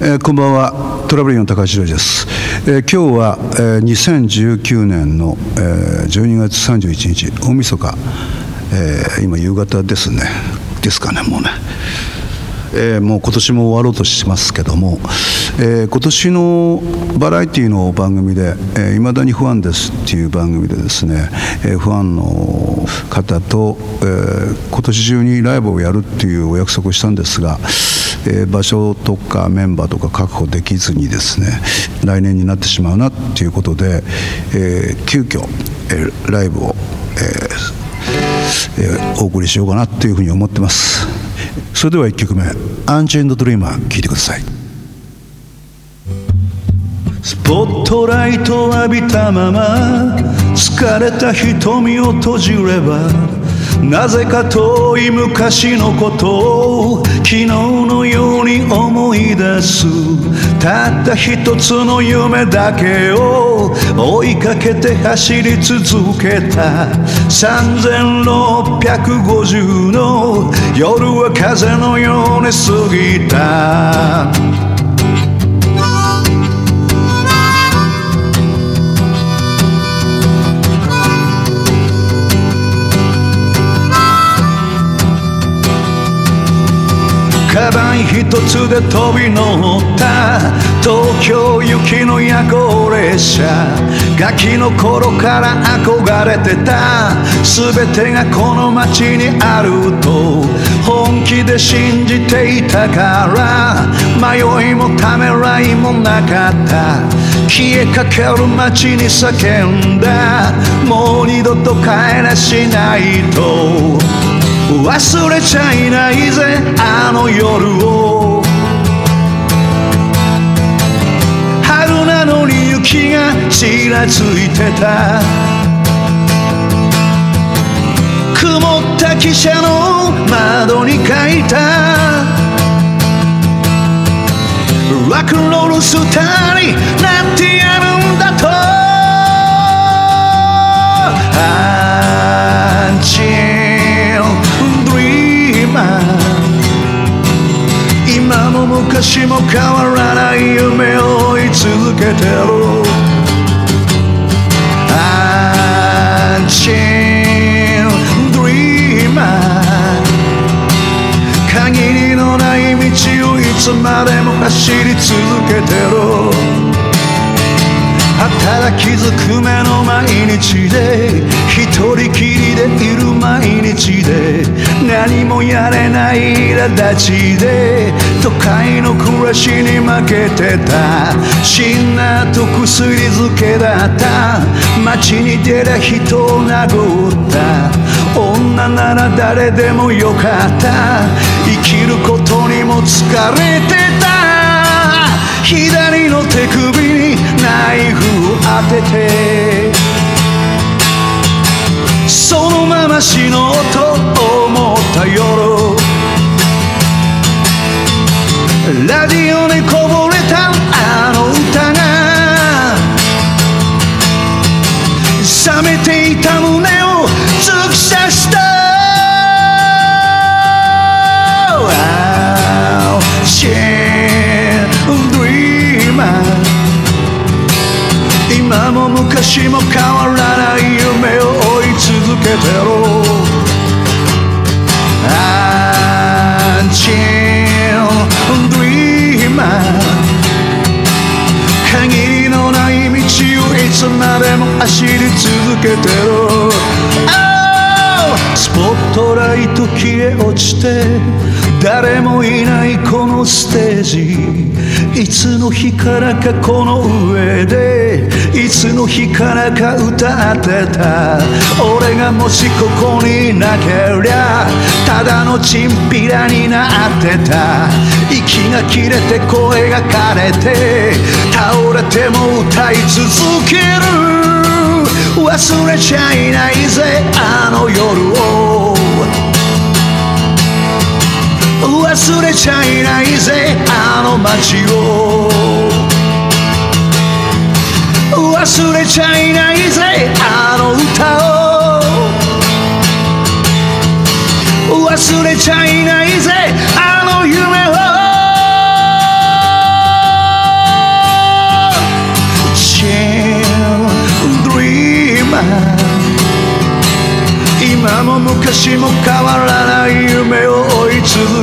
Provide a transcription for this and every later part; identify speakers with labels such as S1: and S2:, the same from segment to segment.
S1: えー、こんばんは。トラブルの高橋です、えー、今日は、えー、2019年の、えー、12月31日大晦日、えー、今夕方ですね。ですかねもうね。えー、もう今年も終わろうとしますけども、えー、今年のバラエティの番組で「い、えー、ま、だに不安です」っていう番組でですね、えー、ファンの方と、えー、今年中にライブをやるっていうお約束をしたんですが、えー、場所とかメンバーとか確保できずにですね来年になってしまうなっていうことで、えー、急遽、えー、ライブを、えーえー、お送りしようかなっていうふうに思ってます。それでは1曲目「アンチェンド・ドリーマー」聴いてください。スポットライトを浴びたまま疲れた瞳を閉じればなぜか遠い昔のことを昨日のように思い出す。たった一つの夢だけを追いかけて走り続けた。3650の夜は風のように過ぎた。一つで飛び乗った。東京行きの夜行列車。ガキの頃から憧れてた。全てがこの街にあると本気で信じていたから。迷いもためらいもなかった。消えかける街に叫んだ。もう二度と帰らしないと。忘れちゃいないぜあの夜を。春なのに雪がちらついてた。曇った汽車の窓に書いた。ラクンロールスターになってやるんだと。今。も昔も変わらない夢を追い続けてる。Unchained Dreamer 限りのない道をいつまでも走り続けてる。ただ気づく目の毎日で一人きりでいる毎日で何もやれない苛立ちで都会の暮らしに負けてた。死んだと薬漬けだった。街に出た人を殴った女なら誰でもよかった。生きることにも疲れてた。左の手首にナイフを当ててそのまま死のうと思った夜ラディオにこぼれしも変わらない夢を追い続けてろ Until Dreamer 限りのない道をいつまでも走り続けてろ、oh! スポットライト消え落ちて誰もいないこのステージ。いつの日からかこの上でいつの日からか歌ってた。俺がもしここにいなけりゃただのチンピラになってた。息が切れて声が枯れて倒れても歌い続ける。忘れちゃいないぜあの夜を。忘れちゃいないぜあの街を。忘れちゃいないぜあの歌を。忘れちゃいない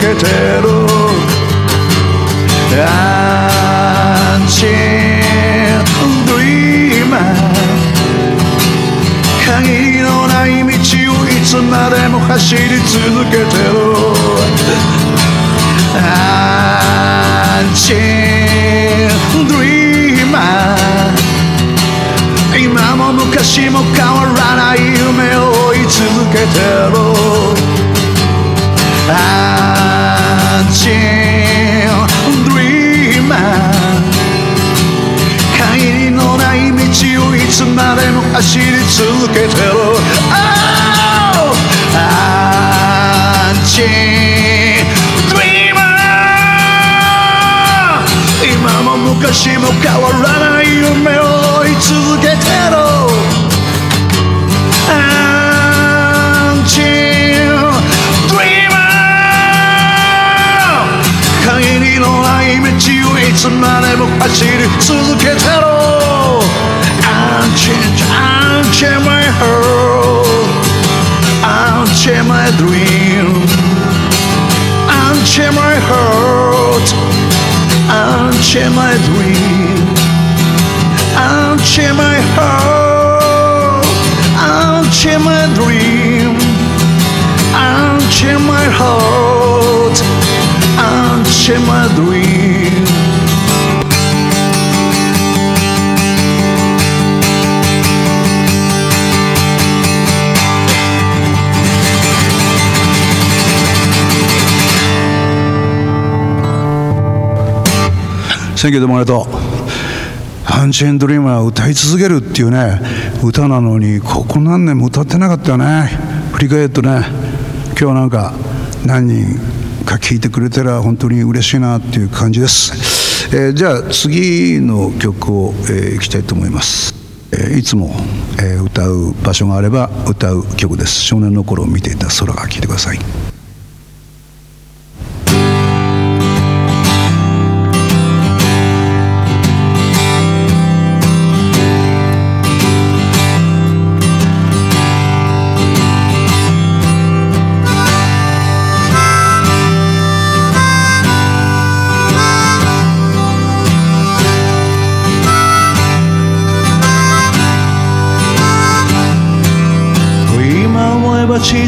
S1: てる。アンチドリーマー限りのない道をいつまでも走り続けてる。アンチドリーマー今も昔も変わらない夢を追い続けてる。I 走り続けてる。Oh! Until Dreamer 今も昔も変わらない選挙でもありがとうアンチェンドリームは歌い続けるっていうね歌なのにここ何年も歌ってなかったよね。振り返るとね今日なんか何人か聴いてくれたら本当に嬉しいなっていう感じです、えーじゃあ次の曲を、えー、いきたいと思います、えいつも、え歌う場所があれば歌う曲です。少年の頃を見ていた空が聴いてください。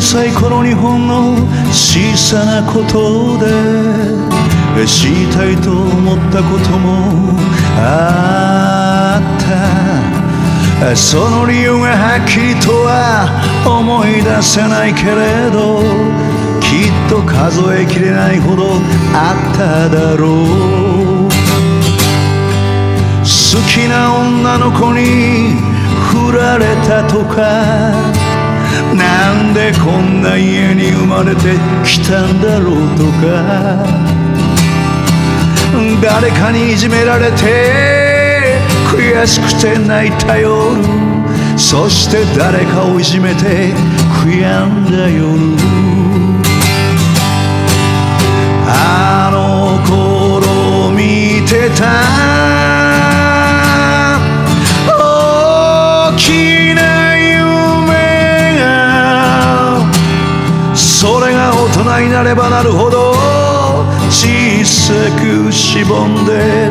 S1: さい頃日本の小さなことで知りたいと思ったこともあった。その理由がはっきりとは思い出せないけれどきっと数えきれないほどあっただろう。好きな女の子に振られたとか。なんでこんな家に生まれてきたんだろうとか。誰かにいじめられて悔しくて泣いた夜。そして誰かをいじめて悔やんだ夜。あの頃見てた。になればなるほど。小さくしぼんで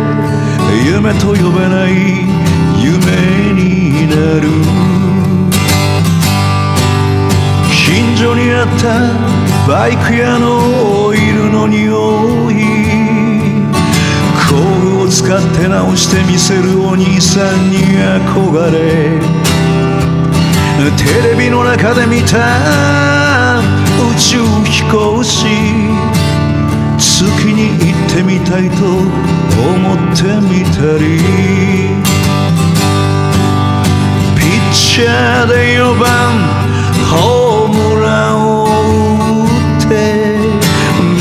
S1: 夢と呼べない夢になる。近所にあったバイク屋のオイルの匂い。工具を使って直してみせるお兄さんに憧れ。テレビの中で見た宙飛行士月に行ってみたいと思ってみたり。ピッチャーで4番ホームランを打って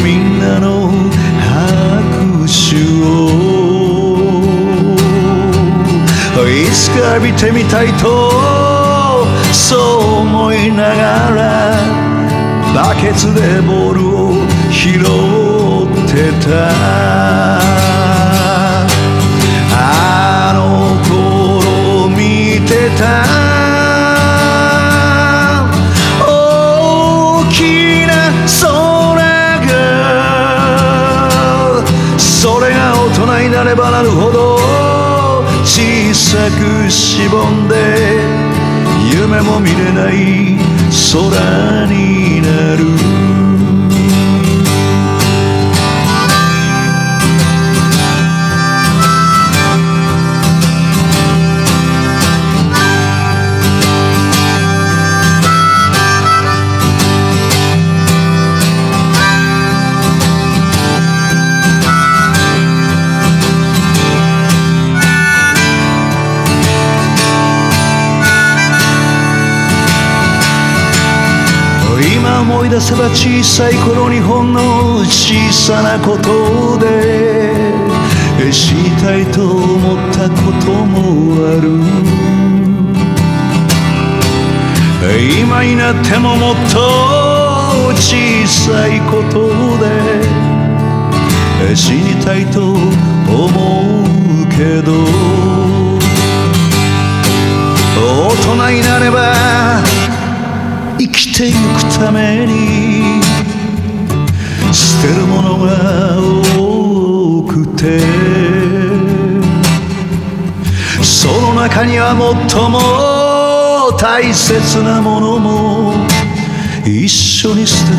S1: みんなの拍手を。いつか浴びてみたいとそう思いながら。ケツでボールを拾ってたあの頃見てた大きな空が大人になればなるほど小さくしぼんで夢も見れない空になる。思い出せば小さい頃にほんの小さなことで知りたいと思ったこともある。今になってももっと小さいことで知りたいと思うけど。大人になればてゆくために捨てるものが多くてその中には最も大切なものも一緒に捨て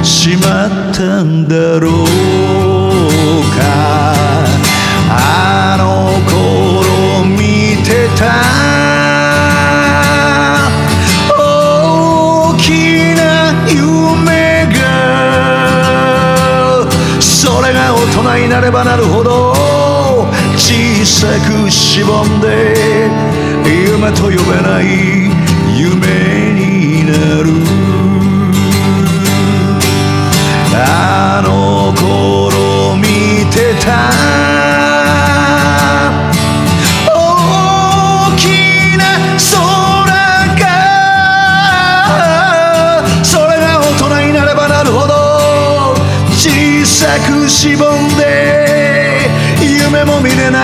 S1: てしまったんだろうか。になればなるほど小さくしぼんで夢と呼べない夢になる。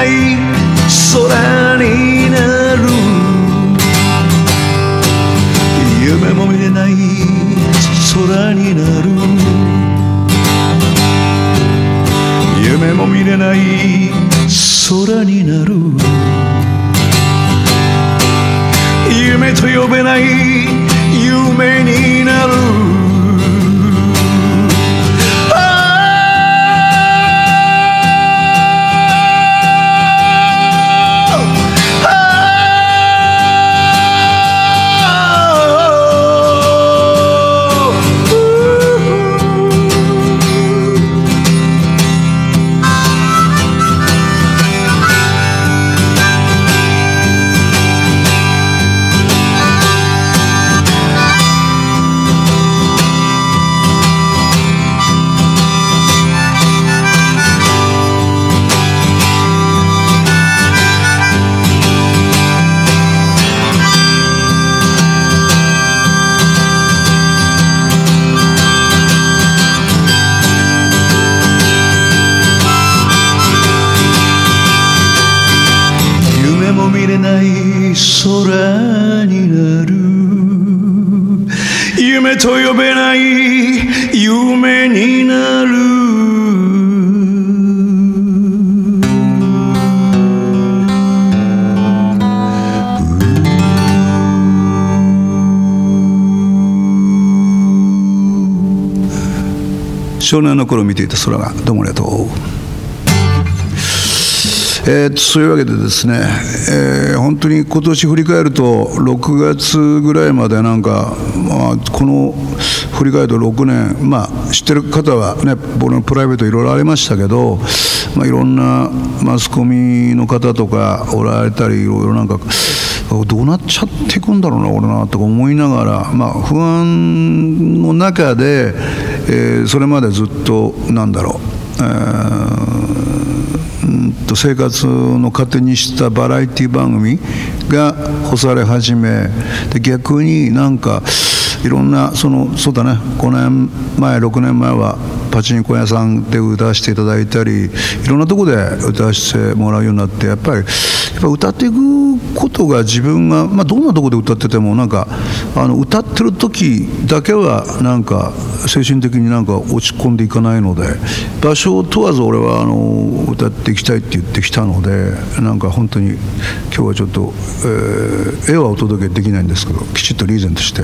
S1: も少年の頃見ていた空がどうもありがとう。えー、そういうわけでですね、えー、本当に今年振り返ると6月ぐらいまでなんか、まあ、この振り返ると6年、まあ、知ってる方はね僕のプライベートいろいろありましたけど、まあ、いろんなマスコミの方とかおられたりいろいろなんかどうなっちゃっていくんだろうな俺なとか思いながら、まあ、不安の中で、えー、それまでずっとなんだろう、えー生活の糧にしたバラエティ番組が干され始めで逆になんかいろんなそのそうだね5年前6年前はパチンコ屋さんで歌わせていただいたりいろんなとこで歌わせてもらうようになってやっぱりやっぱ歌っていくことが自分が、まあ、どんなとこで歌っててもなんかあの歌ってる時だけはなんか精神的になんか落ち込んでいかないので場所を問わず俺はあの歌っていきたいって言ってきたのでなんか本当に今日はちょっと、えー、絵はお届けできないんですけどきちっとリーゼントして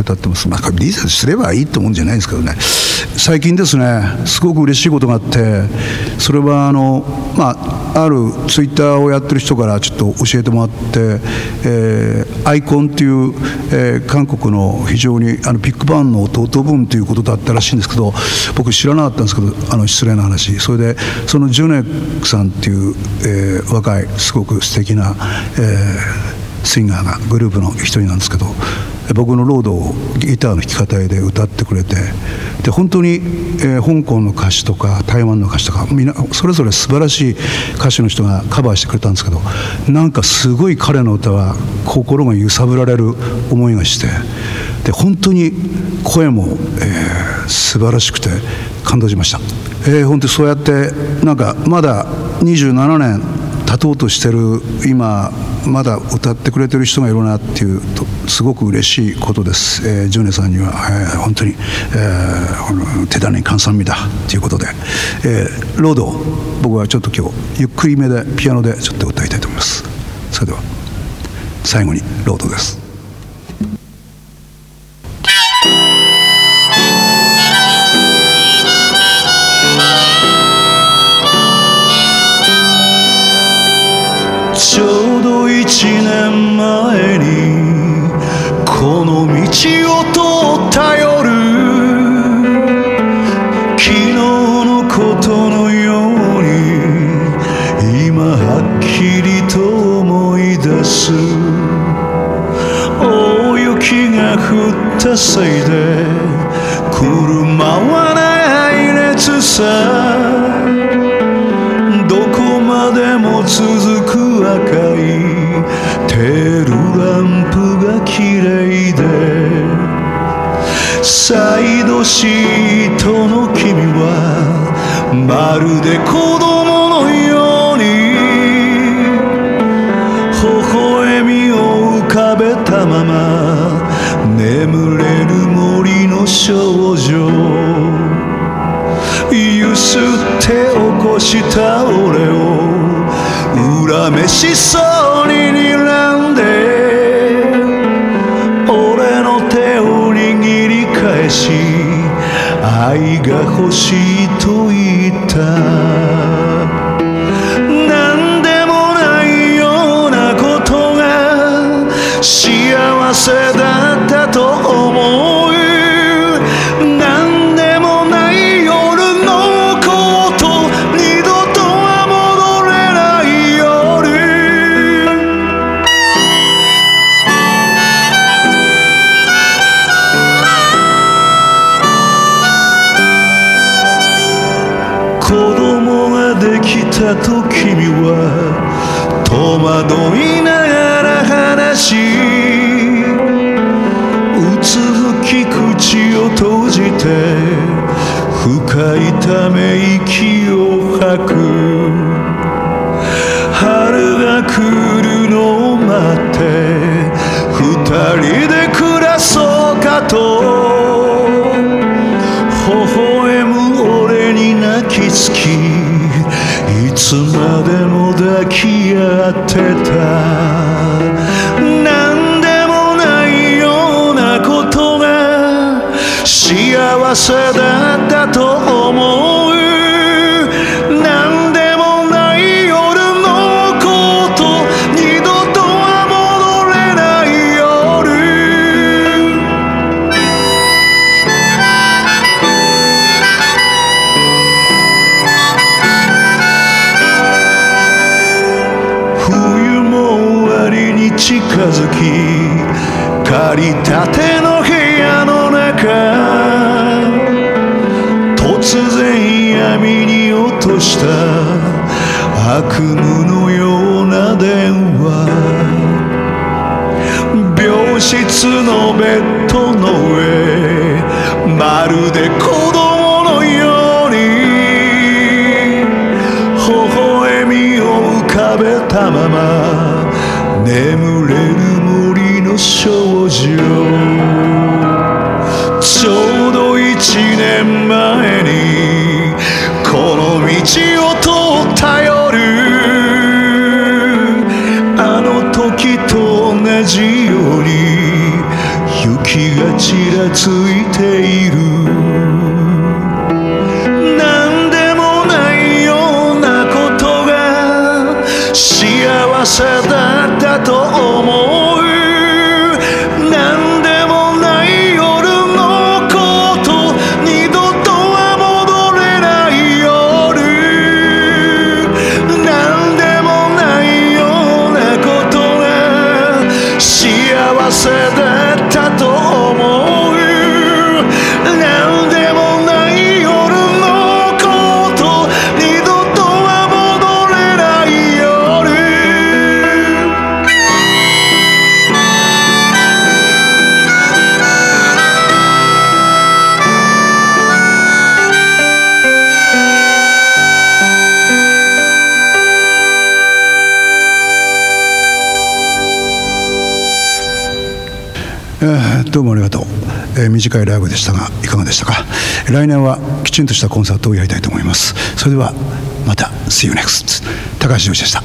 S1: 歌ってます。まあ、リーゼントすればいいってもんじゃないんですけどね最近ですねすごく嬉しいことがあってそれはあの、まあ、あるツイッターをやってる人からちょっと教えてもらって、えー、アイコンっていう、えー、韓国の非常にあのビッグバンの弟分ということだったらしいんですけど僕知らなかったんですけどあの失礼な話。それでそのジュネックさんっていう、えー、若いすごく素敵な、えーシンガーがグループの一人なんですけど僕のロードをギターの弾き語りで歌ってくれてで本当に、えー、香港の歌手とか台湾の歌手とかみんなそれぞれ素晴らしい歌手の人がカバーしてくれたんですけどなんかすごい彼の歌は心が揺さぶられる思いがしてで本当に声も、えー、素晴らしくて感動しました、えー、本当にそうやってなんかまだ27年立とうとしてる今まだ歌ってくれてる人がいるなっていうとすごく嬉しいことです、えー、ジュネさんには、えー、本当に、えー、手種に換算みだということで、えー、ロードを僕はちょっと今日ゆっくりめでピアノでちょっと歌いたいと思います。それでは最後にロードです。
S2: 一年前にを通った夜昨日のことのように今はっきりと思い出す。大雪が降ったせいでまるで子供のように微笑みを浮かべたまま眠れる森の少女。ゆすって起こした俺を恨めしそうに睨んで俺の手を握り返し愛が欲しいたと君は戸惑いながら話しうつむき口を閉じて深いため息を吐く。き合ってた。何でもないようなことが幸せだ。した。悪夢のような電話。病室のベッドの上。まるで子供のように。微笑みを浮かべたまま。眠れる森の少女。ちらついている
S1: 短いライブでしたがいかがでしたか？来年はきちんとしたコンサートをやりたいと思います。それではまた See you next 高橋洋一でした。